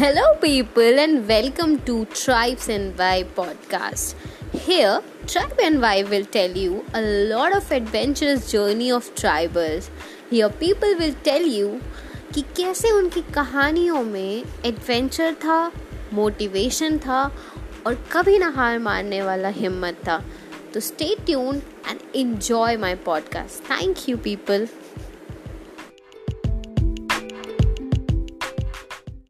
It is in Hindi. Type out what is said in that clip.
Hello, people, and welcome to Tribes and Vibe podcast. Here, Tribe and Vibe will tell you a lot of adventurous journey of tribals. Here, people will tell you कि कैसे उनकी कहानियों में एडवेंचर था मोटिवेशन था और कभी ना हार मानने वाला हिम्मत था तो stay tune and enjoy my podcast thank you people